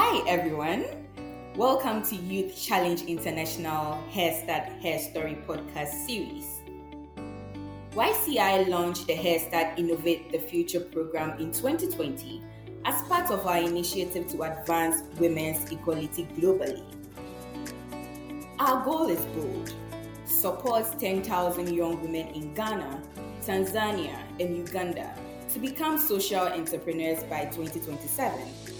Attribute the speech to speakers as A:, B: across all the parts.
A: Hi everyone. Welcome to Youth Challenge International Hair Start Her Story podcast series. YCI launched the Hair Start Innovate the Future program in 2020 as part of our initiative to advance women's equality globally. Our goal is bold support 10,000 young women in Ghana, Tanzania, and Uganda to become social entrepreneurs by 2027.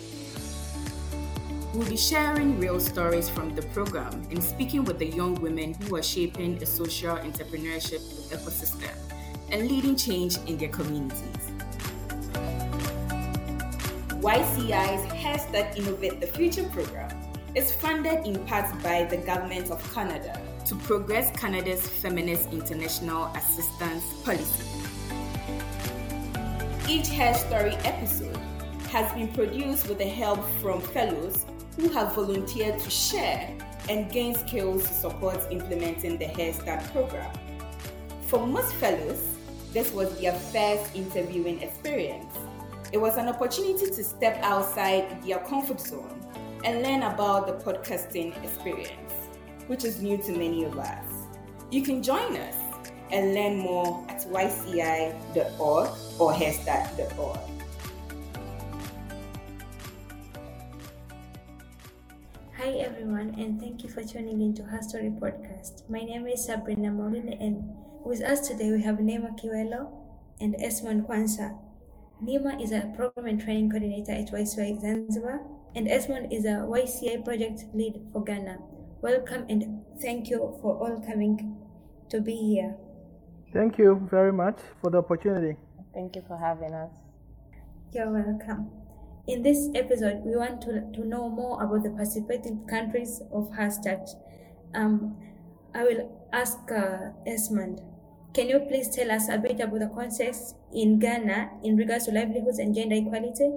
A: We'll be sharing real stories from the program and speaking with the young women who are shaping a social entrepreneurship ecosystem and leading change in their communities. YCI's HerStart Innovate the Future program is funded in part by the Government of Canada to progress Canada's Feminist International Assistance Policy. Each Her Story episode has been produced with the help from fellows who have volunteered to share and gain skills to support implementing the HerStart program. For most fellows, this was their first interviewing experience. It was an opportunity to step outside their comfort zone and learn about the podcasting experience, which is new to many of us. You can join us and learn more at yci.org or herstart.org.
B: Hi everyone, and thank you for tuning into Her Story Podcast. My name is Sabrina Maulid, and with us today we have Neema Kihwelo and Esmond Quansah. Neema is a program and training coordinator at YCI Zanzibar, and Esmond is a YCI project lead for Ghana. Welcome and thank you for all coming to be here.
C: Thank you very much for the opportunity.
D: Thank you for having us.
B: You're welcome. In this episode, we want to, to know more about the participating countries of HerStart. Um, I will ask uh, Esmond, can you please tell us a bit about the context in Ghana in regards to livelihoods and gender equality?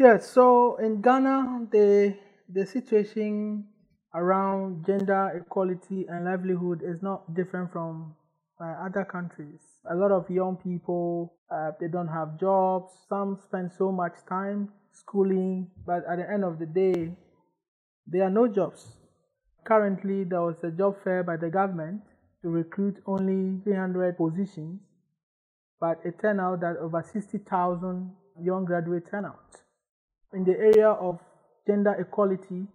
C: Yes, so in Ghana, the, the situation around gender equality and livelihood is not different from other countries. A lot of young people, uh, they don't have jobs. Some spend so much time schooling, but at the end of the day, there are no jobs. Currently, there was a job fair by the government to recruit only 300 positions, but it turned out that over 60,000 young graduates turned out. In the area of gender equality,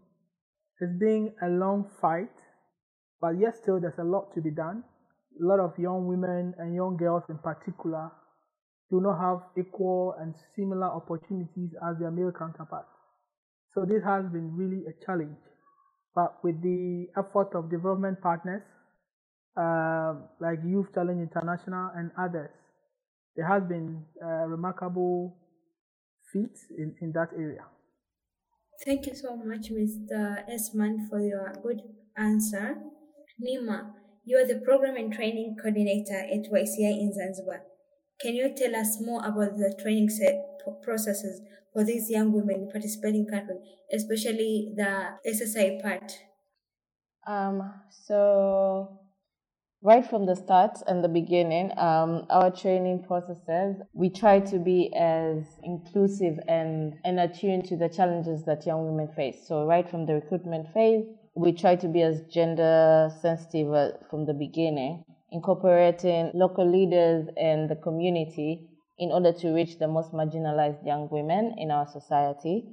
C: it's been a long fight, but yet still there's a lot to be done a lot of young women and young girls in particular do not have equal and similar opportunities as their male counterparts. So this has been really a challenge. But with the effort of development partners uh, like Youth Challenge International and others, there has been a remarkable feat in, in that area.
B: Thank you so much, Mr. Esmond, for your good answer. Neema, you are the program and training coordinator at YCI in Zanzibar. Can you tell us more about the training processes for these young women participating countries, especially the SSI part?
D: Um, so, right from the start and the beginning, um, our training processes, we try to be as inclusive and, and attuned to the challenges that young women face. So, right from the recruitment phase, we try to be as gender sensitive uh, from the beginning, incorporating local leaders and the community in order to reach the most marginalized young women in our society.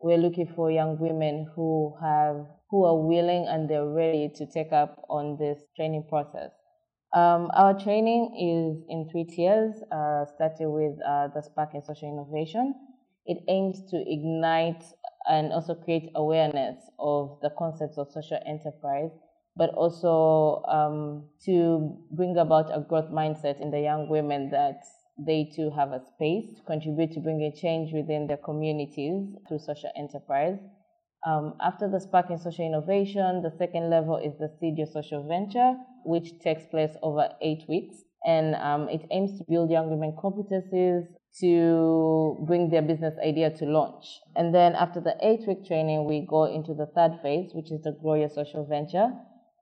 D: We're looking for young women who have who are willing and they're ready to take up on this training process. Um, our training is in three tiers, uh, starting with uh, the Spark in Social Innovation. It aims to ignite and also create awareness of the concepts of social enterprise, but also um, to bring about a growth mindset in the young women that they too have a space to contribute to bringing change within their communities through social enterprise. Um, after the Spark in Social Innovation, the second level is the Seed Your Social Venture, which takes place over eight weeks. And um, it aims to build young women competencies to bring their business idea to launch. And then after the eight week training, we go into the third phase, which is the Grow Your Social Venture.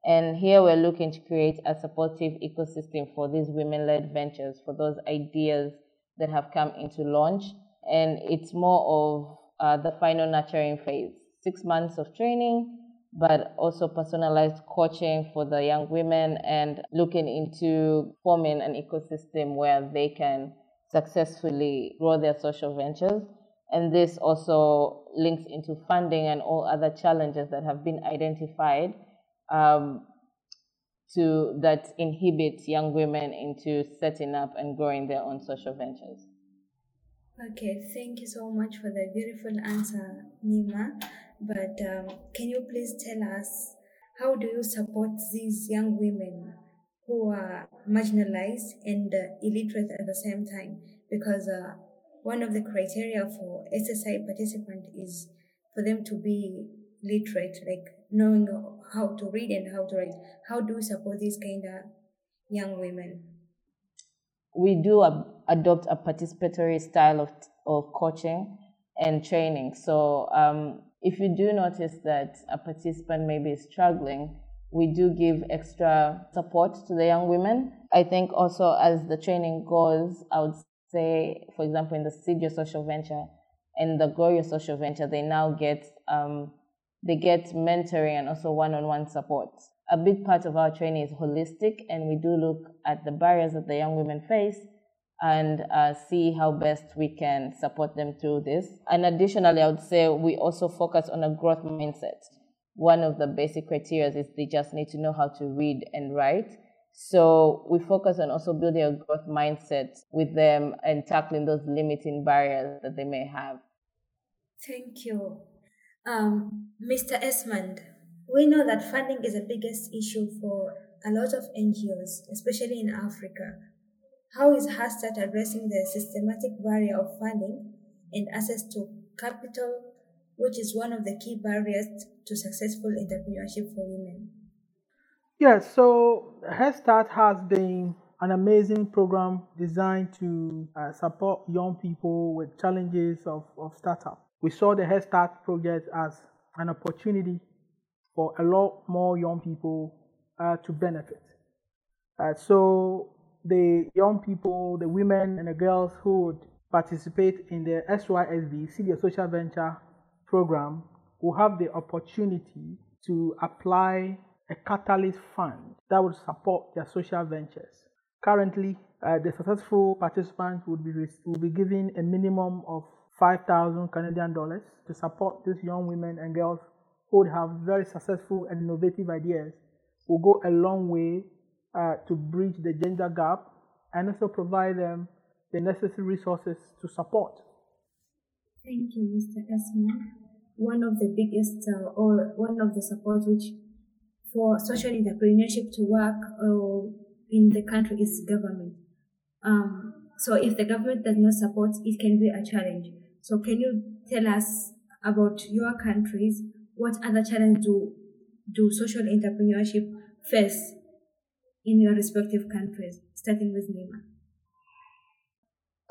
D: And here we're looking to create a supportive ecosystem for these women led ventures, for those ideas that have come into launch. And it's more of uh, the final nurturing phase. Six months of training, but also personalized coaching for the young women and looking into forming an ecosystem where they can successfully grow their social ventures. And this also links into funding and all other challenges that have been identified um, to that inhibit young women into setting up and growing their own social ventures.
B: Okay, thank you so much for the beautiful answer, Neema. But um, can you please tell us how do you support these young women who are marginalized and illiterate at the same time? Because uh, one of the criteria for SSI participant is for them to be literate, like knowing how to read and how to write. How do you support these kind of young women?
D: We do adopt a participatory style of, of coaching and training. So um, if you do notice that a participant maybe is struggling, we do give extra support to the young women. I think also as the training goes, I would say, for example, in the Seed Your Social Venture and the Grow Your Social Venture, they now get um, they get mentoring and also one-on-one support. A big part of our training is holistic, and we do look at the barriers that the young women face and uh, see how best we can support them through this. And additionally, I would say we also focus on a growth mindset. One of the basic criteria is they just need to know how to read and write. So we focus on also building a growth mindset with them and tackling those limiting barriers that they may have.
B: Thank you. Um, Mr. Esmond, we know that funding is the biggest issue for a lot of NGOs, especially in Africa. How is HerStart addressing the systematic barrier of funding and access to capital, which is one of the key barriers to successful entrepreneurship for women?
C: Yes, so HerStart has been an amazing program designed to uh, support young people with challenges of, of startup. We saw the HerStart project as an opportunity for a lot more young people uh, to benefit. Uh, so the young people, the women and the girls who would participate in the SYSV, Seed Social Venture program, will have the opportunity to apply a catalyst fund that would support their social ventures. Currently, uh, the successful participants would be, will be given a minimum of 5,000 Canadian dollars to support these young women and girls who would have very successful and innovative ideas will go a long way uh, to bridge the gender gap and also provide them the necessary resources to support.
B: Thank you, Mr. Esmond. One of the biggest uh, or one of the support which for social entrepreneurship to work uh, in the country is government. Um, so if the government does not support, it can be a challenge. So can you tell us about your countries? What other challenges do do social entrepreneurship face in your respective countries, starting with Neema?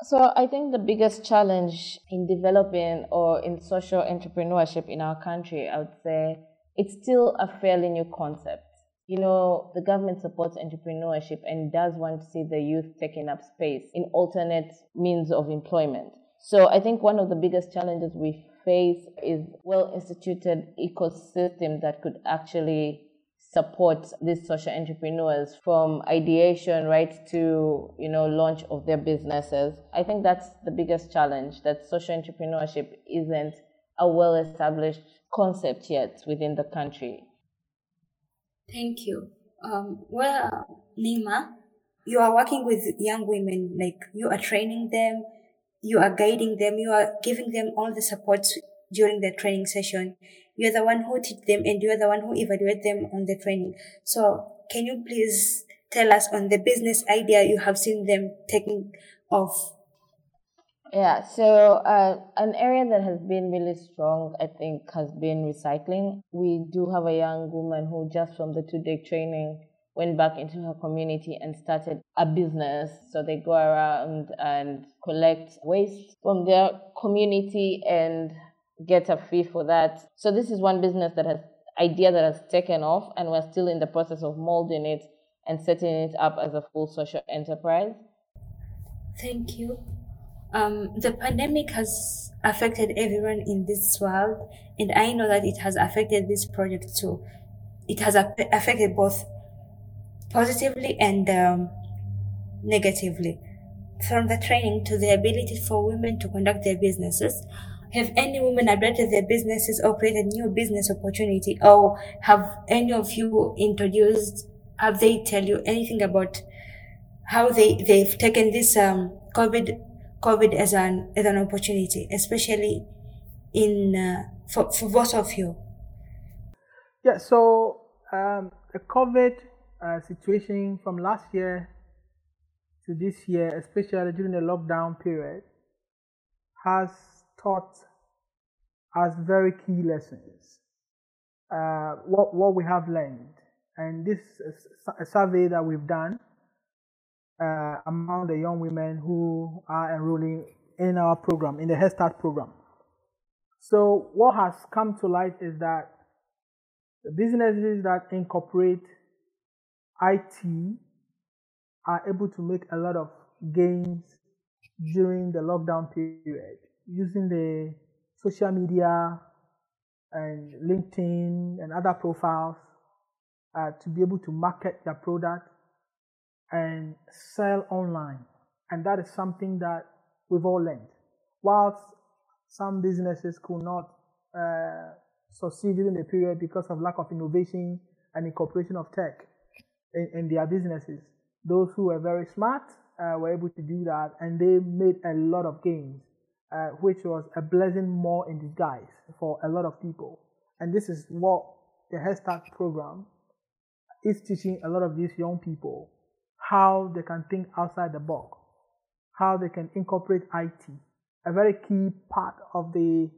D: So I think the biggest challenge in developing or in social entrepreneurship in our country, I would say it's still a fairly new concept. You know, the government supports entrepreneurship and does want to see the youth taking up space in alternate means of employment. So I think one of the biggest challenges we face is well instituted ecosystem that could actually support these social entrepreneurs from ideation right to you know launch of their businesses. I think that's the biggest challenge that social entrepreneurship isn't a well established concept yet within the country.
B: Thank you. Um, well Neema you are working with young women like you are training them you are guiding them you are giving them all the support during the training session you're the one who teach them and you're the one who evaluate them on the training. So can you please tell us on the business idea you have seen them taking off?
D: Yeah, so uh, an area that has been really strong, I think, has been recycling. We do have a young woman who just from the two day training went back into her community and started a business. So they go around and collect waste from their community and get a fee for that. So this is one business that has idea that has taken off and we're still in the process of molding it and setting it up as a full social enterprise.
B: Thank you. Um, the pandemic has affected everyone in this world, and I know that it has affected this project too. It has affected both positively and um, negatively. From the training to the ability for women to conduct their businesses, have any women updated their businesses or created new business opportunity, or have any of you introduced? Have they tell you anything about how they they've taken this um, COVID COVID as an as an opportunity, especially in uh, for for both of you.
C: Yeah. So um, the COVID uh, situation from last year to this year, especially during the lockdown period, has taught us very key lessons. Uh, what what we have learned, and this is a survey that we've done uh, among the young women who are enrolling in our program, in the HerStart program. So, what has come to light is that the businesses that incorporate IT are able to make a lot of gains during the lockdown period using the social media and LinkedIn and other profiles uh, to be able to market their product and sell online. And that is something that we've all learned. Whilst some businesses could not uh, succeed during the period because of lack of innovation and incorporation of tech in, in their businesses, those who were very smart uh, were able to do that and they made a lot of gains, uh, which was a blessing more in disguise for a lot of people. And this is what the HerStart program is teaching a lot of these young people how they can think outside the box, how they can incorporate IT. A very key part of the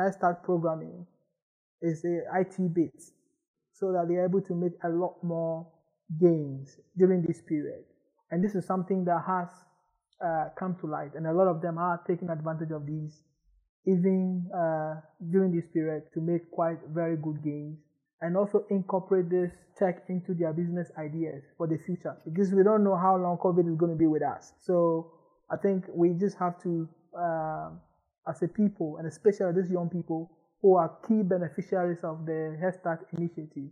C: HerStart programming is the IT bits, so that they're able to make a lot more gains during this period. And this is something that has uh, come to light, and a lot of them are taking advantage of these, even uh, during this period, to make quite very good gains and also incorporate this tech into their business ideas for the future because we don't know how long COVID is going to be with us. So I think we just have to, uh, as a people, and especially these young people who are key beneficiaries of the HerStart initiative,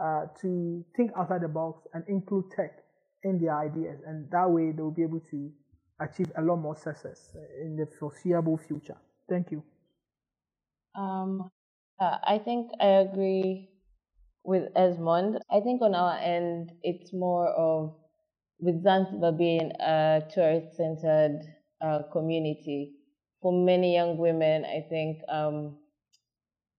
C: uh, to think outside the box and include tech in their ideas. And that way they will be able to achieve a lot more success in the foreseeable future. Thank you.
D: Um, uh, I think I agree with Esmond. I think on our end, it's more of with Zanzibar being a tourist centered uh, community. For many young women, I think um,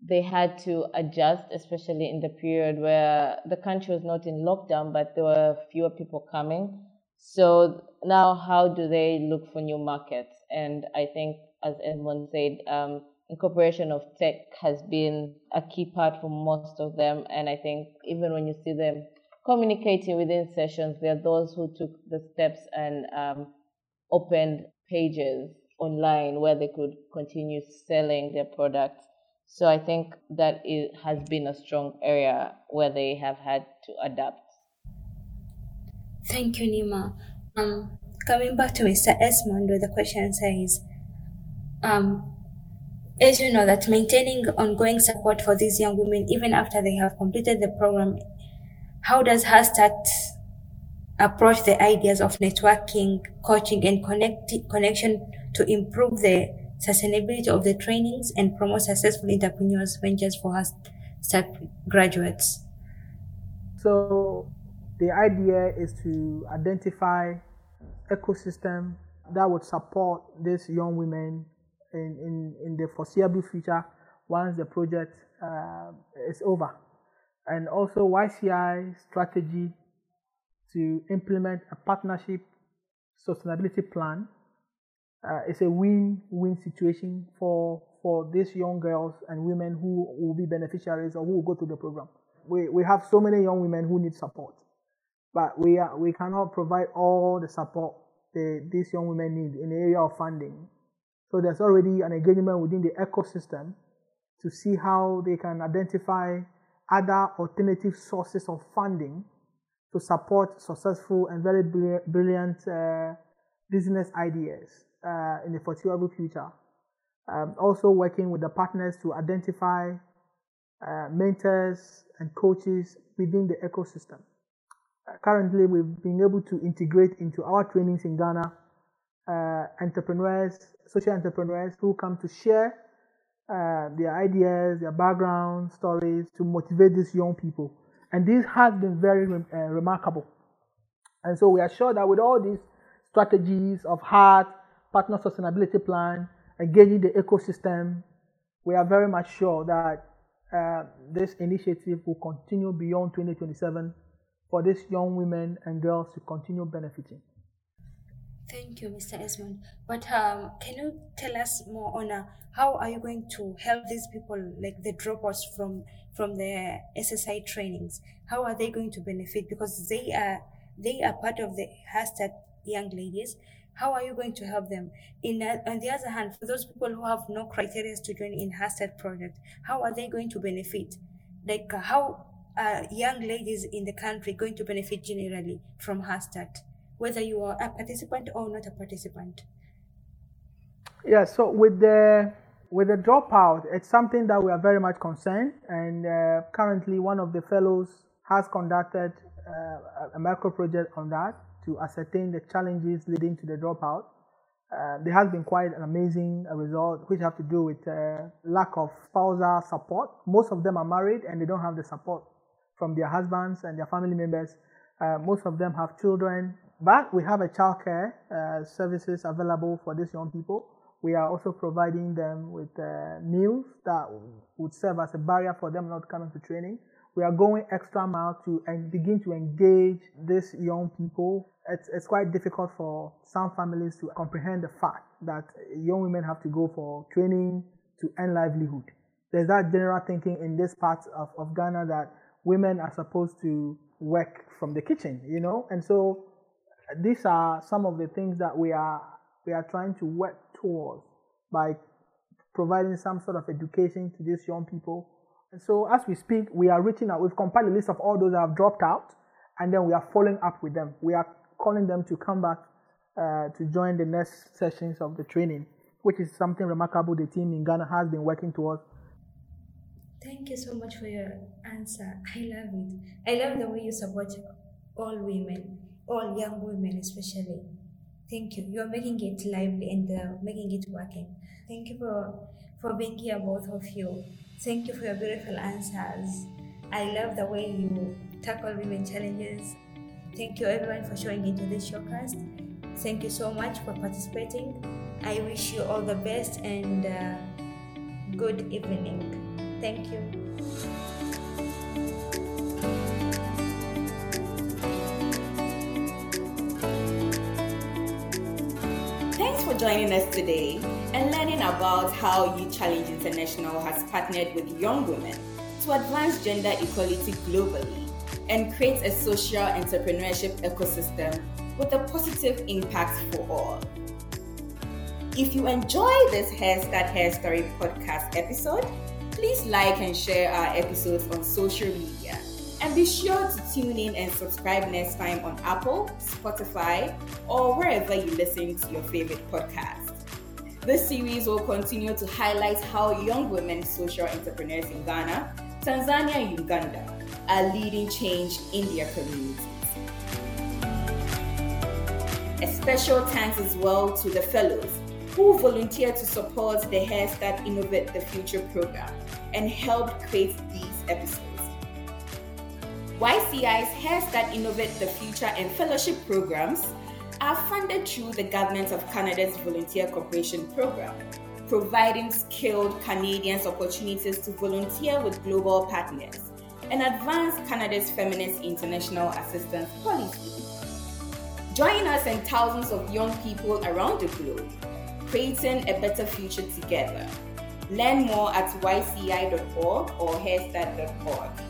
D: they had to adjust, especially in the period where the country was not in lockdown, but there were fewer people coming. So now, how do they look for new markets? And I think, as Edmond said, um, incorporation of tech has been a key part for most of them. And I think even when you see them communicating within sessions, there are those who took the steps and um, opened pages online where they could continue selling their products. So I think that it has been a strong area where they have had to adapt.
B: Thank you, Neema. Um, coming back to Mr. Esmond, where the question says, um, as you know that maintaining ongoing support for these young women even after they have completed the program, how does HerStart approach the ideas of networking, coaching, and connect- connection to improve the sustainability of the trainings and promote successful entrepreneurs ventures for Start graduates?
C: So the idea is to identify ecosystem that would support these young women in, in, in the foreseeable future once the project uh, is over. And also YCI strategy to implement a partnership sustainability plan uh, is a win-win situation for for these young girls and women who will be beneficiaries or who will go through the program. We we have so many young women who need support, but we are, we cannot provide all the support the, these young women need in the area of funding so there's already an engagement within the ecosystem to see how they can identify other alternative sources of funding to support successful and very brilliant uh, business ideas. Uh, in the foreseeable future. Um, also working with the partners to identify uh, mentors and coaches within the ecosystem. Uh, currently, we've been able to integrate into our trainings in Ghana uh, entrepreneurs, social entrepreneurs who come to share uh, their ideas, their background stories to motivate these young people. And this has been very uh, remarkable. And so we are sure that with all these strategies of heart, partner sustainability plan, engaging the ecosystem, we are very much sure that uh, this initiative will continue beyond 2027 for these young women and girls to continue benefiting.
B: Thank you, Mr. Esmond. But um, can you tell us more on uh, how are you going to help these people, like the dropouts from from the SSI trainings? How are they going to benefit? Because they are they are part of the hashtag young ladies. How are you going to help them? In on the other hand, for those people who have no criteria to join in hashtag project, how are they going to benefit? Like uh, how are young ladies in the country going to benefit generally from hashtag? whether you are a participant or not a participant?
C: Yeah, so with the with the dropout, it's something that we are very much concerned, and uh, currently one of the fellows has conducted uh, a micro project on that to ascertain the challenges leading to the dropout. Uh, there has been quite an amazing result, which have to do with uh, lack of spousal support. Most of them are married and they don't have the support from their husbands and their family members. Uh, most of them have children but we have a childcare uh, services available for these young people. We are also providing them with uh, meals that would serve as a barrier for them not coming to training. We are going extra mile to and begin to engage these young people. It's, it's quite difficult for some families to comprehend the fact that young women have to go for training to earn livelihood. There's that general thinking in this part of, of Ghana that women are supposed to work from the kitchen, you know, and so these are some of the things that we are we are trying to work towards by providing some sort of education to these young people. And so as we speak, we are reaching out. We've compiled a list of all those that have dropped out, and then we are following up with them. We are calling them to come back uh, to join the next sessions of the training, which is something remarkable the team in Ghana has been working towards.
B: Thank you so much for your answer. I love it. I love the way you support all women all young women especially. Thank you. You're making it lively and uh, making it working. Thank you for for being here, both of you. Thank you for your beautiful answers. I love the way you tackle women challenges. Thank you everyone for showing into this showcast. Thank you so much for participating. I wish you all the best and uh, good evening. Thank you.
A: Joining us today and learning about how Youth Challenge International has partnered with young women to advance gender equality globally and create a social entrepreneurship ecosystem with a positive impact for all. If you enjoy this Hair Start Her Story podcast episode, please like and share our episodes on social media and be sure to tune in and subscribe next time on Apple, Spotify, or wherever you listen to your favorite podcast. This series will continue to highlight how young women social entrepreneurs in Ghana, Tanzania, and Uganda are leading change in their communities. A special thanks as well to the fellows who volunteered to support the HerStart Innovate the Future program and helped create these episodes. YCI's HerStart Innovate the Future and fellowship programs are funded through the Government of Canada's Volunteer Cooperation Program, providing skilled Canadians opportunities to volunteer with global partners and advance Canada's Feminist International Assistance Policy. Join us and thousands of young people around the globe, creating a better future together. Learn more at yci.org or herstart.org.